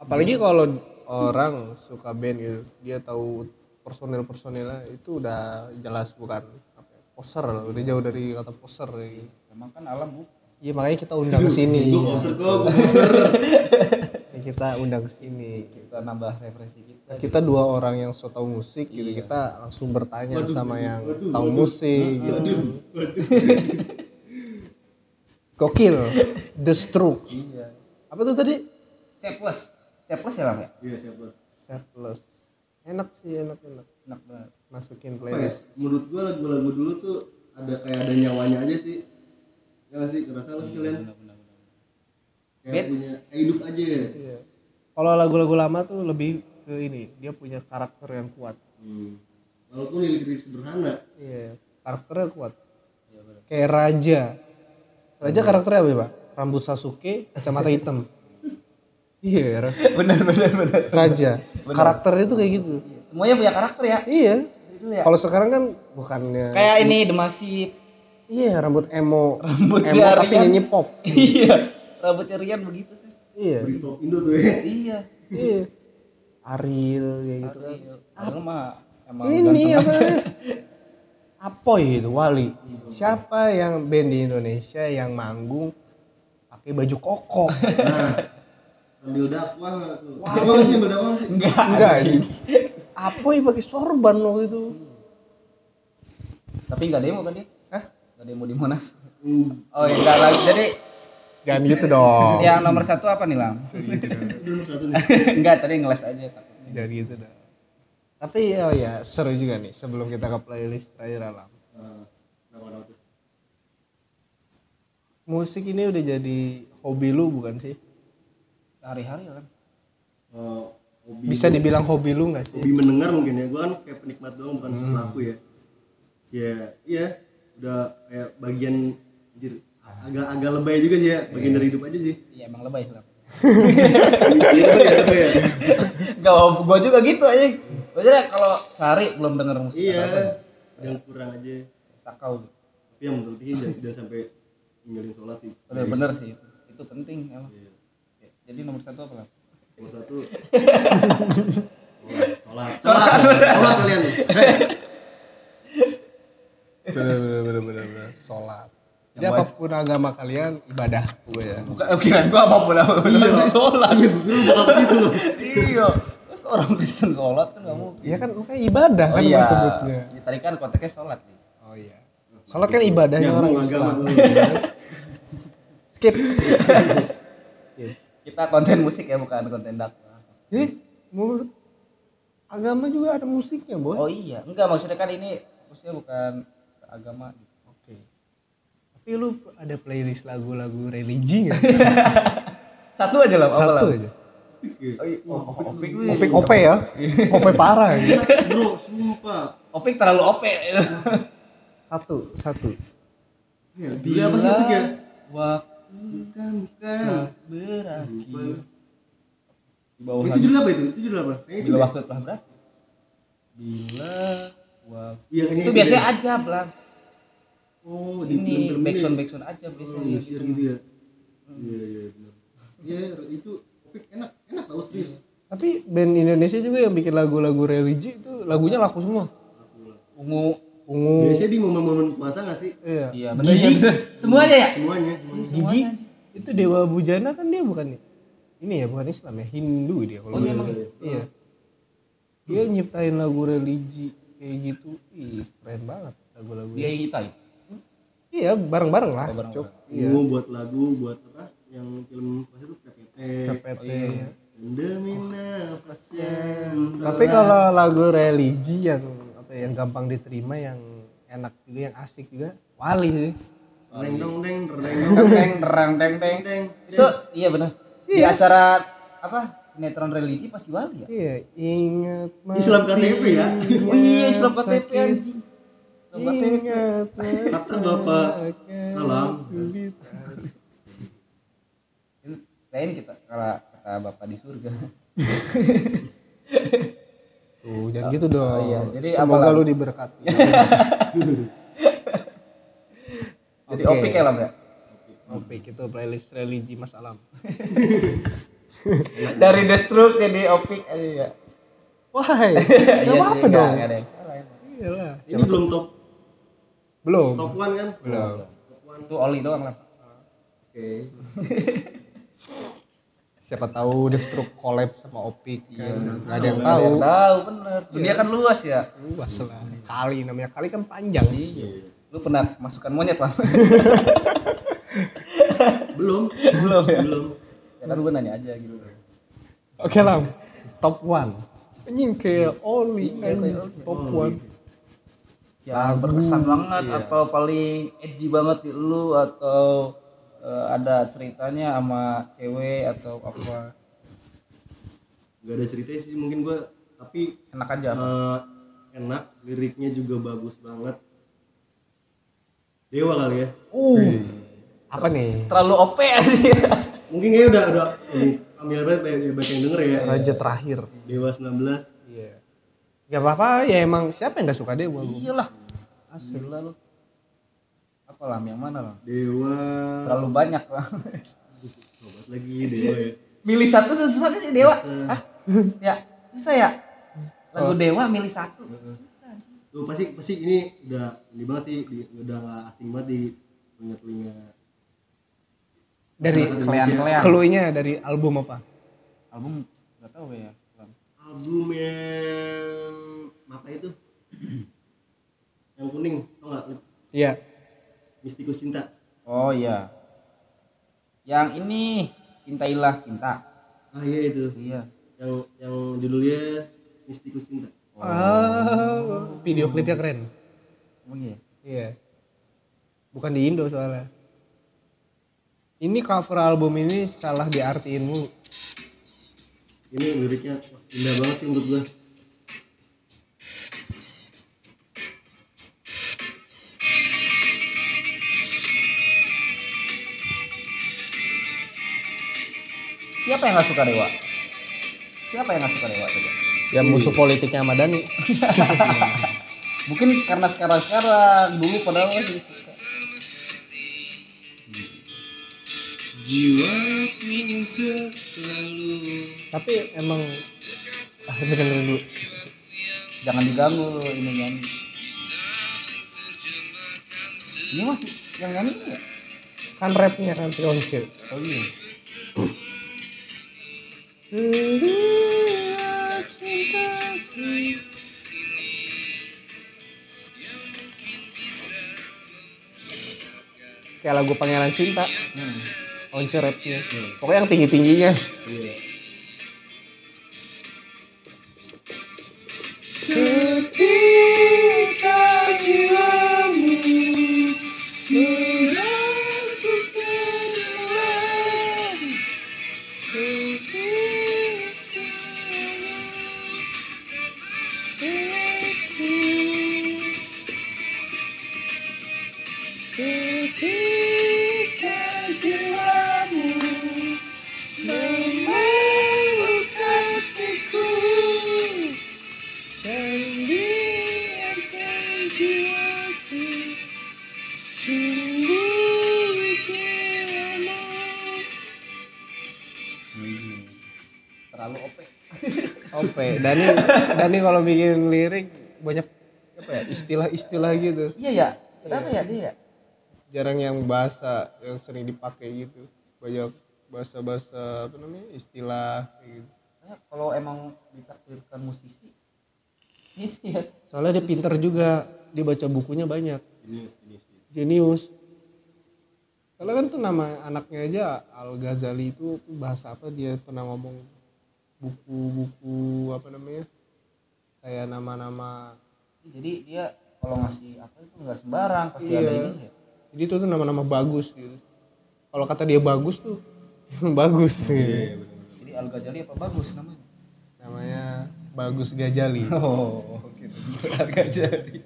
Apalagi kalau orang suka band gitu dia tahu personil personilnya itu udah jelas bukan apa ya, poser udah jauh dari kata poser gitu. emang kan alam bu. Iya makanya kita undang ke sini. Kita undang ke sini. kita nambah referensi kita Kita dua orang yang so tahu musik gitu, kita langsung bertanya sama yang tahu musik gitu. Gokil. The Stroke. iya Apa tuh tadi? C plus C plus ya lam ya iya siapa Selfless. Enak sih, enak enak. enak banget Masukin ya playlist. menurut gua lagu-lagu dulu tuh ada kayak ada nyawanya aja sih ya sih ngerasa nggak sih kayak punya hidup aja ya Iya. Kalau lagu-lagu lama tuh lebih ke ini, dia punya karakter yang kuat. hmm. walaupun lirik-lirik sederhana Iya, karakternya kuat. Kayak Raja. Raja karakternya apa ya, Pak? Rambut Sasuke, kacamata hitam. Iya, benar benar benar Raja. Karakternya tuh kayak gitu. semuanya punya karakter ya Iya. Kalau sekarang kan bukannya kayak ini Demasif Iya, rambut emo. Rambut emo tapi nyanyi pop. iya rambutnya Rian begitu kan Iya. Top Indo tuh ya iya Iya. Ariel kayak gitu kan. Padahal mah emang Ini apa? Apoy itu Wali. Siapa yang band di Indonesia yang manggung pakai baju koko? nah sambil dakwah nggak tuh Emang sih dakwah sih enggak Enggak. Apoy pakai sorban waktu itu. tapi enggak demo kan dia Hah? enggak demo di Monas Hmm, oh ya enggak lagi jadi Jangan gitu dong. yang nomor satu apa nih lam? Itu nomor satu nih enggak tadi ngeles aja. Takutnya Jangan gitu dong. Tapi oh ya seru juga nih sebelum kita ke playlist terakhir alam. Nah, tuh. Musik ini udah jadi hobi lu bukan sih? hari-hari kan Eh, hobi Bisa dibilang hobi lu nggak sih? hobi mendengar mungkin ya. Gua kan kayak penikmat doang bukan pelaku ya. Ya iya. Udah kayak bagian anjir, agak agak lebay juga sih ya bagian dari hidup aja sih. Iya emang lebay Iya, iya, iya, iya. enggak gua juga gitu aja. Kira kalau sehari belum denger musik iya yang kurang aja. Sakau. Tapi yang menurut dia jangan, sampai ninggalin sholat sih. Bener bener sih itu itu penting emang. Iya. jadi nomor satu apa nomor satu. Sholat. Sholat. Sholat, kalian. Bener bener bener, bener. Sholat. Jadi apa pun agama kalian ibadah gue ya. bukan kirain gua apa pun apa. Iya. Sholat. Iya gue bakal ke situ loh. Iya. Terus orang Kristen sholat kan mungkin. Iya kan makanya ibadah oh kan iya. disebutnya. Ya, tadi kan konteksnya sholat nih. Oh iya. Sholat kan ibadahnya nyambung orang agama. Islam. dulu skip. Kita konten musik ya bukan konten dakwah. eh mau agama juga ada musiknya boy. Oh iya, enggak maksudnya kan ini maksudnya bukan agama. oke tapi lu ada playlist lagu-lagu religi nggak Satu aja lah, apa satu lah? aja Oh, iya. oh, oh, Opik, opik ope ya ope parah gitu bro sumpah Opik terlalu ope. satu satu ya dia apa sih Opik ya Waktu bukan bukan berakhir. Di bawah itu judul apa itu itu judul apa itu Bila waktu telah berakhir. Bila waktu iya kayaknya itu deh. biasanya aja lah. Oh di Ini backsound ini. backsound aja oh biasanya. iya gitu. gitu ya iya iya benar iya itu Opik enak enak tau serius tapi band Indonesia juga yang bikin lagu-lagu religi itu lagunya laku semua Ungu. ungu biasanya di momen-momen puasa nggak sih iya Iya. Iya, benar. Semuanya ya? semuanya gigi itu dewa bujana kan dia bukan ini ya bukan Islam ya Hindu dia kalau Oh, iya, salah. iya dia nyiptain lagu religi kayak gitu ih keren banget lagu-lagu Dia yang nyiptain. Iya bareng-bareng lah. Oh, bareng-bareng. cok iya. Ungu buat lagu buat apa? Yang film puasa itu PPT PPT Dan demi nafas yang tapi kalau lagu religi yang apa ya, yang gampang diterima yang enak juga yang asik juga wali sih. Deng dong deng deng Teng terang teng teng. deng Itu iya benar. Di acara apa? Sinetron religi pasti wali ya? iya ingat Islam KTP ya? Oh iya, Islam KTP anjing. Ingat kata bapak salam sulit. Lain kita kalau kata Bapak di surga. Tuh, jangan gitu dong. iya, jadi semoga apalah? lu diberkati. Jadi Oke. opik ya lah, Bro. Opik itu playlist religi Mas Alam. Dari destruk jadi opik aja ya. Wahai, Iya nggak- dong. nggak ada yang salah. emang. Iyalah. ini belum top Belum. top one kan Belum. top one Itu oli doang lah. oke Siapa tahu Destruk collab sama Opik kan. Enggak ada yang tahu. yang tahu bener. Dunia kan luas ya. Luas lah. Kali namanya kali kan panjang. Iya. Lu pernah masukkan monyet lah? belum Belum ya? belum Ya kan gue nanya aja gitu. Oke lah. Top one. Anjing kayak Oli Iya. Top one. Yang berkesan banget atau paling edgy banget di lu atau eh, ada ceritanya sama cewek atau apa? nggak ada cerita sih mungkin gua tapi Enak aja. apa? eh, enak liriknya juga bagus banget dewa kali ya Uh. Apa nih? Terlalu OP aja. mungkin kayaknya udah udah ini ambil banget banyak, yang denger ya Raja terakhir. dewa 19 Iya. Gak apa-apa ya emang siapa yang gak suka gua. Iyalah. Asli lah lu. Apa lah yang mana lah? dewa Terlalu banyak lah. sobat lagi dewa ya milih satu susah gak sih Dewa? Hah? Ya, susah ya? Lagu Dewa milih satu. Susah. Tuh pasti pasti ini udah ini banget sih di, udah nggak asing banget di telinga telinga Dari Kelean-kelean. keluinya dari album apa? Album gak tahu ya. Album yang mata itu yang kuning tau nggak Iya. mistikus cinta Oh iya. Yang ini Cintailah Cinta. ah iya itu Iya. yang yang judulnya mistikus cinta Ah, video klipnya keren. Oh iya. Iya. Bukan di Indo soalnya. Ini cover album ini salah diartiin mulu. Ini liriknya indah banget sih menurut gua Siapa yang gak suka Dewa? Siapa yang gak suka Dewa coba? Ya musuh politiknya Ahmad Dhani. Mungkin karena sekarang-sekarang dulu padahal masih jiwa ingin selalu Tapi emang ah dengerin dulu. Jangan diganggu ini nyanyi. Ini masih yang nyanyi ya? Kan rapnya kan Pionce. Oh iya. Kayak lagu Pangeran Cinta. Hmm. Once rapnya pokoknya yang tinggi tingginya iya terlalu OP Ope. Dani Dani kalau bikin lirik banyak apa ya istilah-istilah gitu. Iya ya. Kenapa ya dia ya? Jarang yang bahasa yang sering dipakai gitu. Banyak bahasa-bahasa apa namanya istilah kayak gitu. Kalau emang ditakdirkan musisi ini ya. Soalnya dia pinter juga. Dia baca bukunya banyak. Ini ini jenius soalnya kan tuh nama anaknya aja Al Ghazali itu bahasa apa dia pernah ngomong buku-buku apa namanya kayak nama-nama. Jadi dia kalau ngasih apa itu nggak sembarang pasti Iya. ada ini ya jadi itu tuh nama-nama bagus gitu. Kalau kata dia bagus tuh bagus. Gitu. jadi Al Ghazali apa bagus namanya? Namanya Bagus Gajali oh gitu Al Ghazali.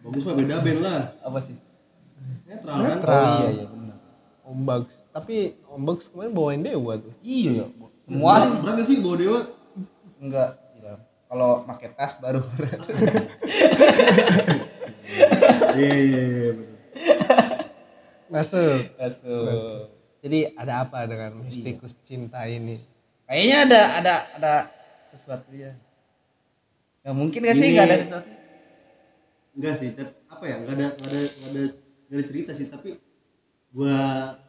Bagus mah beda band lah. Apa sih? Netral kan? Netral. oh iya iya benar. Om tapi Om Bags kemarin bawain Dewa tuh. Iya ya Berat, semua. Berat gak sih bawa dewa? Enggak kalau pakai tas baru. Iya iya iya bener. masuk. Masuk. jadi ada apa dengan mistikus cinta ini? Kayaknya ada ada ada sesuatu ya. Nggak mungkin gak sih nggak ada sesuatu? Enggak sih tapi apa ya? Enggak ada enggak ada enggak ada enggak ada cerita sih tapi gua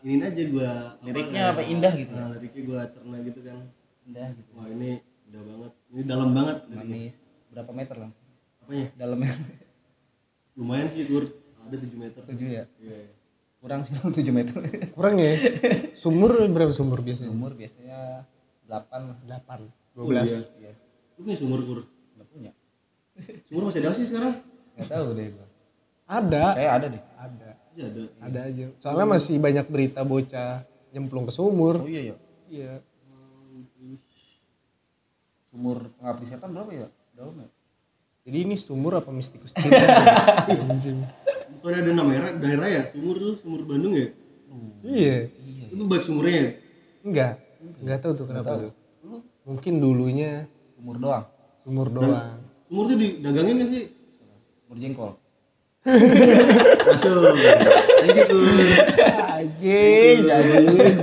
ini aja gua Liriknya kayak- apa? Indah gitu? nah, liriknya gua cerna gitu kan. Indah gitu. Wah ini indah banget. Ini dalam banget liriknya. manis. Berapa meter lah? Apanya? Dalamnya. Lumayan sih kur ada 7 meter. Tujuh ya? Iya. Kurang sih 7 meter. Kurang ya? Sumur berapa sumur biasanya? Umur biasanya 8 lah. 8 Oh, 12 iya. iya. Lu punya sumur kur nggak punya. Sumur masih ada sih sekarang? Nggak tahu deh gua. Ada. Kayak ada deh. Ada iya ada. Ada aja. Soalnya masih banyak berita bocah nyemplung ke sumur. Oh iya ya iya. Umur pengabdi setan berapa ya? Dalam ya jadi ini sumur apa mistikus cinta? Anjing. Bukan ada nama daerah, daerah ya? Sumur tuh sumur Bandung ya? Iya. Itu baik sumurnya ya? Enggak. Enggak tahu tuh kenapa tuh. mungkin dulunya umur doang? Sumur doang. sumur tuh didagangin gak sih? Umur jengkol masuk kayak gitu anjing. Anjing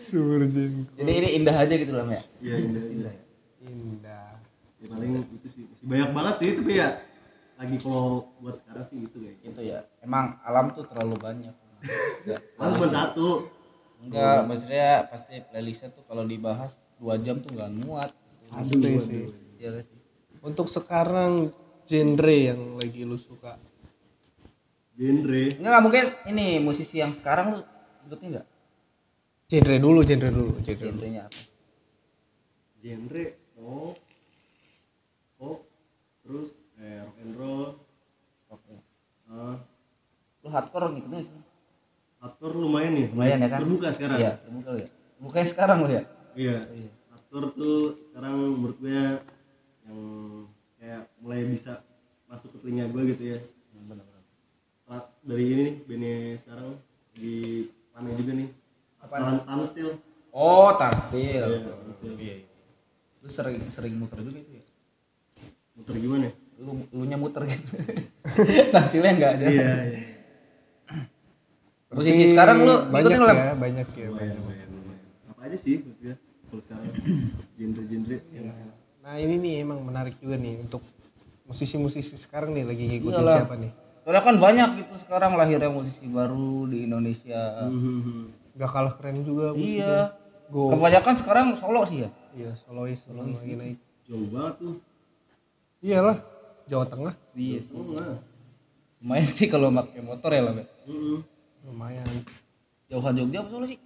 sumur jengkol jadi ini indah aja gitu lah ya iya indah indah. Indah. Ya paling itu sih. Masih banyak banget sih tapi ya lagi kalau buat sekarang sih gitu kayak itu ya. Emang alam tuh terlalu banyak. Paling cuma satu. Enggak maksudnya pasti playlistnya tuh kalau dibahas dua jam tuh nggak muat. Pasti sih. Iya sih? Untuk sekarang genre yang lagi lu suka? Genre. Enggak nggak mungkin ini musisi yang sekarang lu ikutin nggak genre dulu genre dulu genre dulu. Genrenya apa? Genre pop pop terus eh, rock and roll. Oke. Ah lu hardcore ngikutin sih? Aktor lumayan nih lumayan ya kan? terbuka sekarang. Iya terbuka ya. Bukannya sekarang lu ya? Iya. Aktor tuh sekarang menurut gue yang kayak mulai bisa masuk ke telinga gue gitu ya. Benar-benar Ra- dari ini nih bandnya sekarang di panen juga nih. Tan Tan Steel. Oh tarstil Iya, Tan Steel. lu sering sering muter juga itu ya? Muter gimana? Lu lu nya muter gitu. Tarstilnya nggak ada. Iya iya. Musisi sekarang lu banyak nggak, Lem? ya banyak ya lumayan lumayan apa aja sih menurut gue kalau sekarang? Genre-genre nah ini nih emang menarik juga nih untuk musisi-musisi sekarang nih lagi ngikutin Iyalah. siapa nih Soalnya kan banyak gitu sekarang lahirnya musisi baru di Indonesia. Hmm. gak kalah keren juga musisi. Iya. go Kebanyakan sekarang solo sih ya. iya solois solois lagi naik jauh banget tuh iyalah Jawa Tengah Iya sih. oh enggak Lumayan sih kalau pakai motor ya lah, Be. Mm-mm. lumayan Jauhan Jogja apa Solo sih?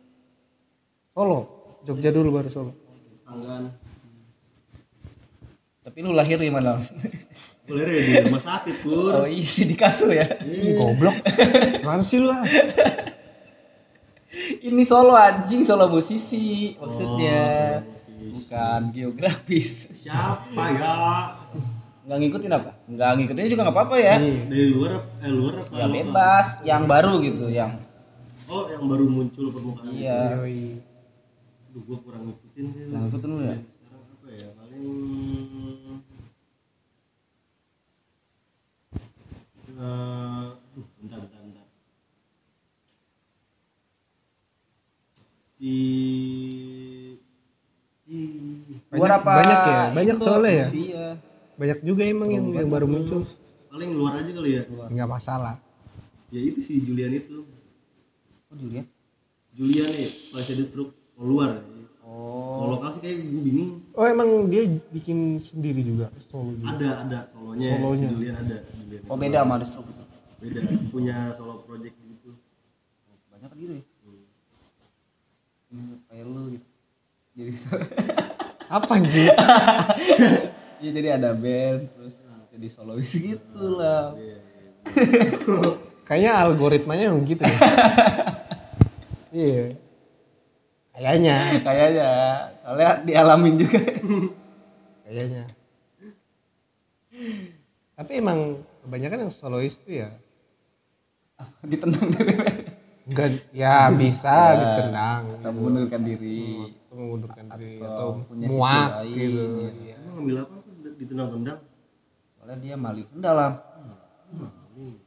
Solo Jogja dulu baru Solo Tanggan. Tapi lu lahir di mana? Boleh deh di rumah sakit, Pur. oh iya sih di kasur ya. Ih, goblok gimana sih lu ah? Ini Solo anjing, Solo musisi maksudnya. Bukan geografis. Siapa ya? Nggak ngikutin apa? Nggak ngikutin juga nggak apa-apa ya. Dari luar apa- eh luar apa? Ya bebas, yang baru gitu, yang Oh, yang baru muncul permukaan. iya. Yoi. Duh, gua kurang ngikutin sih. Nggak ngikutin lu ya? Sekarang apa ya? Paling eh duh, bentar, bentar, bentar. Si si Banyak- banyak ya? Banyak soalnya ya? Iya. banyak juga emang yang, yang baru muncul paling luar aja kali ya. nggak masalah Ya itu si Julian itu. Oh Julian. Julian nih, Flash Deathstroke oh, luar. Oh. Kalau lokal sih kayak gue bingung. oh emang dia bikin sendiri juga solo juga Ada, ada solonya. Solonya. Julian ada. Julian. Oh beda sama The Stroke itu. Beda, punya solo project gitu. Banyak kan gitu ya. Ini kayak lu gitu. Jadi apa anjir Iya jadi ada band terus jadi solois gitu lah. kayaknya algoritmanya yang gitu ya iya kayaknya. Kayaknya. Soalnya dialamin juga. kayaknya. Tapi emang kebanyakan yang solois tuh ya. Ditendang dari enggak ya bisa ditendang atau mengundurkan diri. Atau mengundurkan diri Atau atau punya sisi muak lain, gitu. ya. Iya. Emang ngambil apa tuh ditendang-tendang? soalnya dia maling sendal Lam.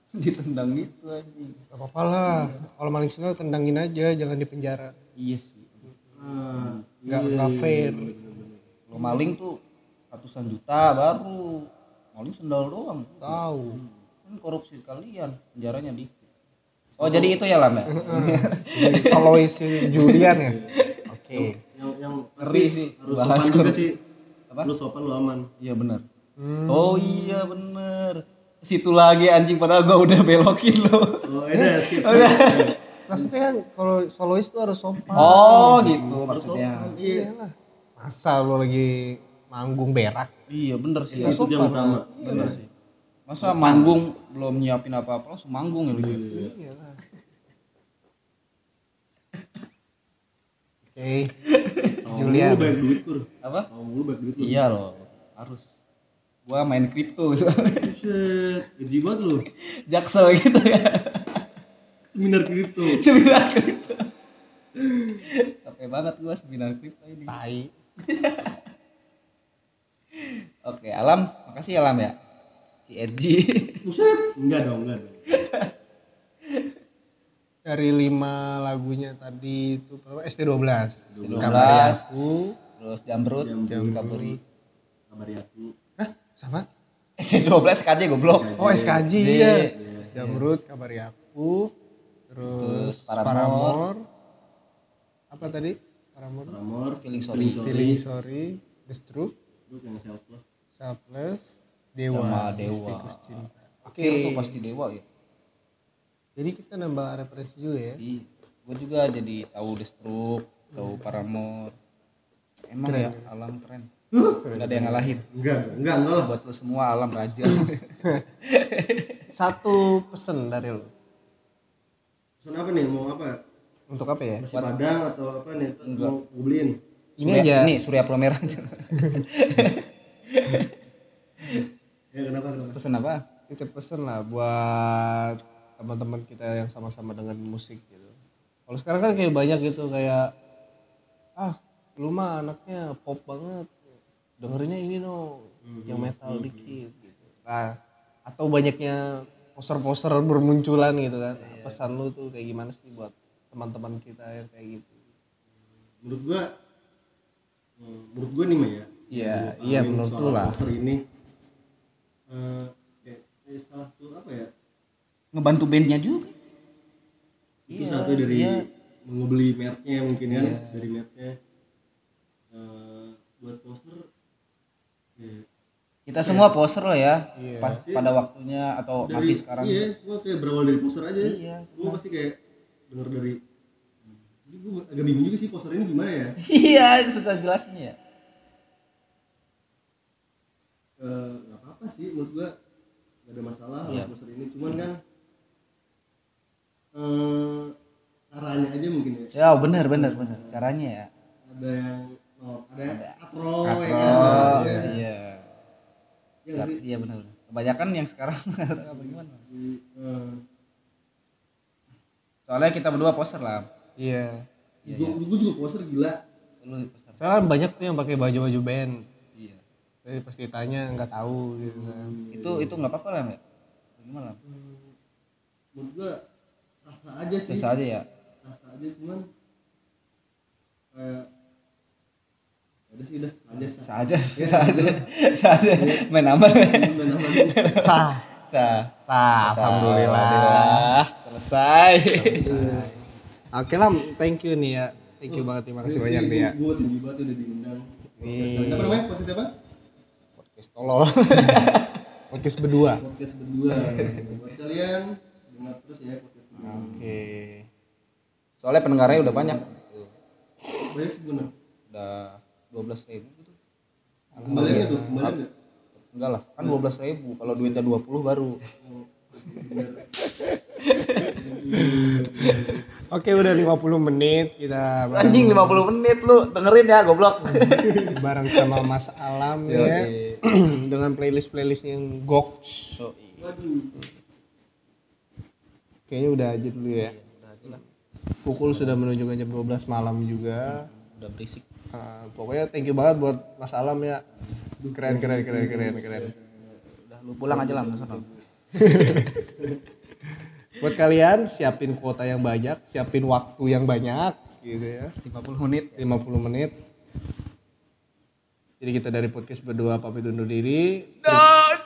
ditendang gitu anjing. Gak apa-apa lah. Kalau maling sendal tendangin aja jangan di penjara. Iya sih. Ah, nggak nggak fair lo maling tuh ratusan juta baru. Maling sendal doang. Tahu. Kan korupsi kalian penjaranya dikit. Oh jadi itu ya lam ya? Jadi solois Julian ya? Oke. Yang yang Ngeri sih, harus bahas sopan juga sih. Apa? Lu sopan lu aman. iya benar. Oh iya bener situ lagi anjing padahal gua udah belokin lo Oh, ada skip. skip. Maksudnya kan kalau solois tuh harus sopan oh gitu maksudnya Iya. Iyalah. masa lo lagi manggung berak iya bener sih Itu yang utama. bener sih masa manggung belum nyiapin apa-apa langsung manggung ya lu Iyalah. oke Julian. Lu banyak duit, Pur. apa Mau lu banyak duit lu. iya loh harus gua main kripto soalnya. Gaji banget lu. jaksel gitu ya Seminar kripto. seminar kripto capek banget gua seminar kripto ini tai oke alam makasih ya alam ya si Edgy Buset. Enggak dong, enggak dong. dari lima lagunya tadi itu berapa? ST12 12. Kabari aku terus jamrut Jamrut. kaburi Kabari aku. Hah? sama S12 KJ goblok oh SKJ J. ya Jamrut Kabari aku terus, Terus Paramore. Paramore. apa tadi? Paramore Ramor, Feeling sorry. Feeling Sorry. The Stroke. Lu yang selfless. Selfless Dewa Sama Dewa. Cinta. Oke. Akhir tuh pasti dewa ya. Jadi kita nambah referensi juga ya. Gue juga jadi tahu The tahu Paramore emang ya alam keren. Nggak ada yang ngalahin. Enggak, enggak, enggak lah. buat lu semua alam raja. Satu pesen dari lo Pesan apa nih? Mau apa? untuk apa ya Nasi padang atau apa nih? Mau gue beliin? ini Surya- aja ini Surya Plomera Ya kenapa? Kenapa? pesan apa titip pesen lah buat teman-teman kita yang sama-sama dengan musik gitu. Kalau sekarang kan kayak banyak gitu kayak ah lu mah anaknya pop banget dengerinnya ini no yang metal dikit gitu. Nah, atau banyaknya poster-poster bermunculan gitu kan. Pesan lu tuh kayak gimana sih buat teman-teman kita yang kayak gitu. Menurut gua hmm, menurut gua nih Maya ya. Iya, iya menurut lu lah. poster ini eh kayak kayak salah satu apa ya? ngebantu bandnya juga Itu satu dari mau beli merchnya mungkin kan dari merchnya Eh, buat poster ya, kita semua poster loh ya Iya. pas pada waktunya atau dari, masih sekarang. iya semua kayak berawal dari poster aja. Iya, semua. pasti kayak denger dari ini gue agak bingung juga sih poster ini gimana ya. Iya susah jelasnya ya. Eh, nggak apa-apa sih menurut gua nggak ada masalah Iya. sama poster ini. Cuman kan eh caranya aja mungkin ya. Ya benar benar benar caranya ya. Ada yang oh, ada yang katro ya Katro, kan ya, iya ya iya benar. Benar kebanyakan yang sekarang. Apa gimana? Eh, soalnya kita berdua poster lah. Iya. Gua, gua juga poster gila. Lu poster soalnya kan banyak tuh yang pakai baju-baju band. Iya. Tapi pas ditanya nggak tahu gitu. Kan itu itu nggak apa-apa lah nggak gimana? Menurut gua sah-sah aja sih. Susah aja ya? Sah-sah aja cuman kayak ya udah sih udah. Sah aja sah sah aja sah aja main aman. Udah nama lu. sah. Sah sah. alhamdulillah. Selesai. Oke lah thank you nih ya thank you banget. Terima kasih banyak nih ya Gue tinggi banget udah diundang. Apa namanya? Podcast apa? podcast tolol. Podcast berdua. Podcast berdua. Buat kalian dengar terus ya podcast berdua. oke. Soalnya pendengarnya udah banyak. Banyak sih udah belas ribu gitu. Kembaliannya tuh, kembalian nggak? enggak lah kan dua belas ribu. Kalau duitnya dua puluh baru. Oke udah 50 menit kita bareng, anjing 50 menit lu dengerin ya goblok. Bareng sama Mas Alam ya. Dengan playlist playlist yang goks. Kayaknya udah aja dulu ya. Udah aja lah. Pukul sudah menunjukkan jam 12 malam juga. Udah berisik Uh, pokoknya thank you banget buat Mas Alam ya. Keren keren keren keren keren. Udah lu pulang aja lah ke sana buat kalian siapin kuota yang banyak siapin waktu yang banyak gitu ya. 50 menit. 50 menit. Jadi kita dari podcast berdua pamit undur diri. Dah.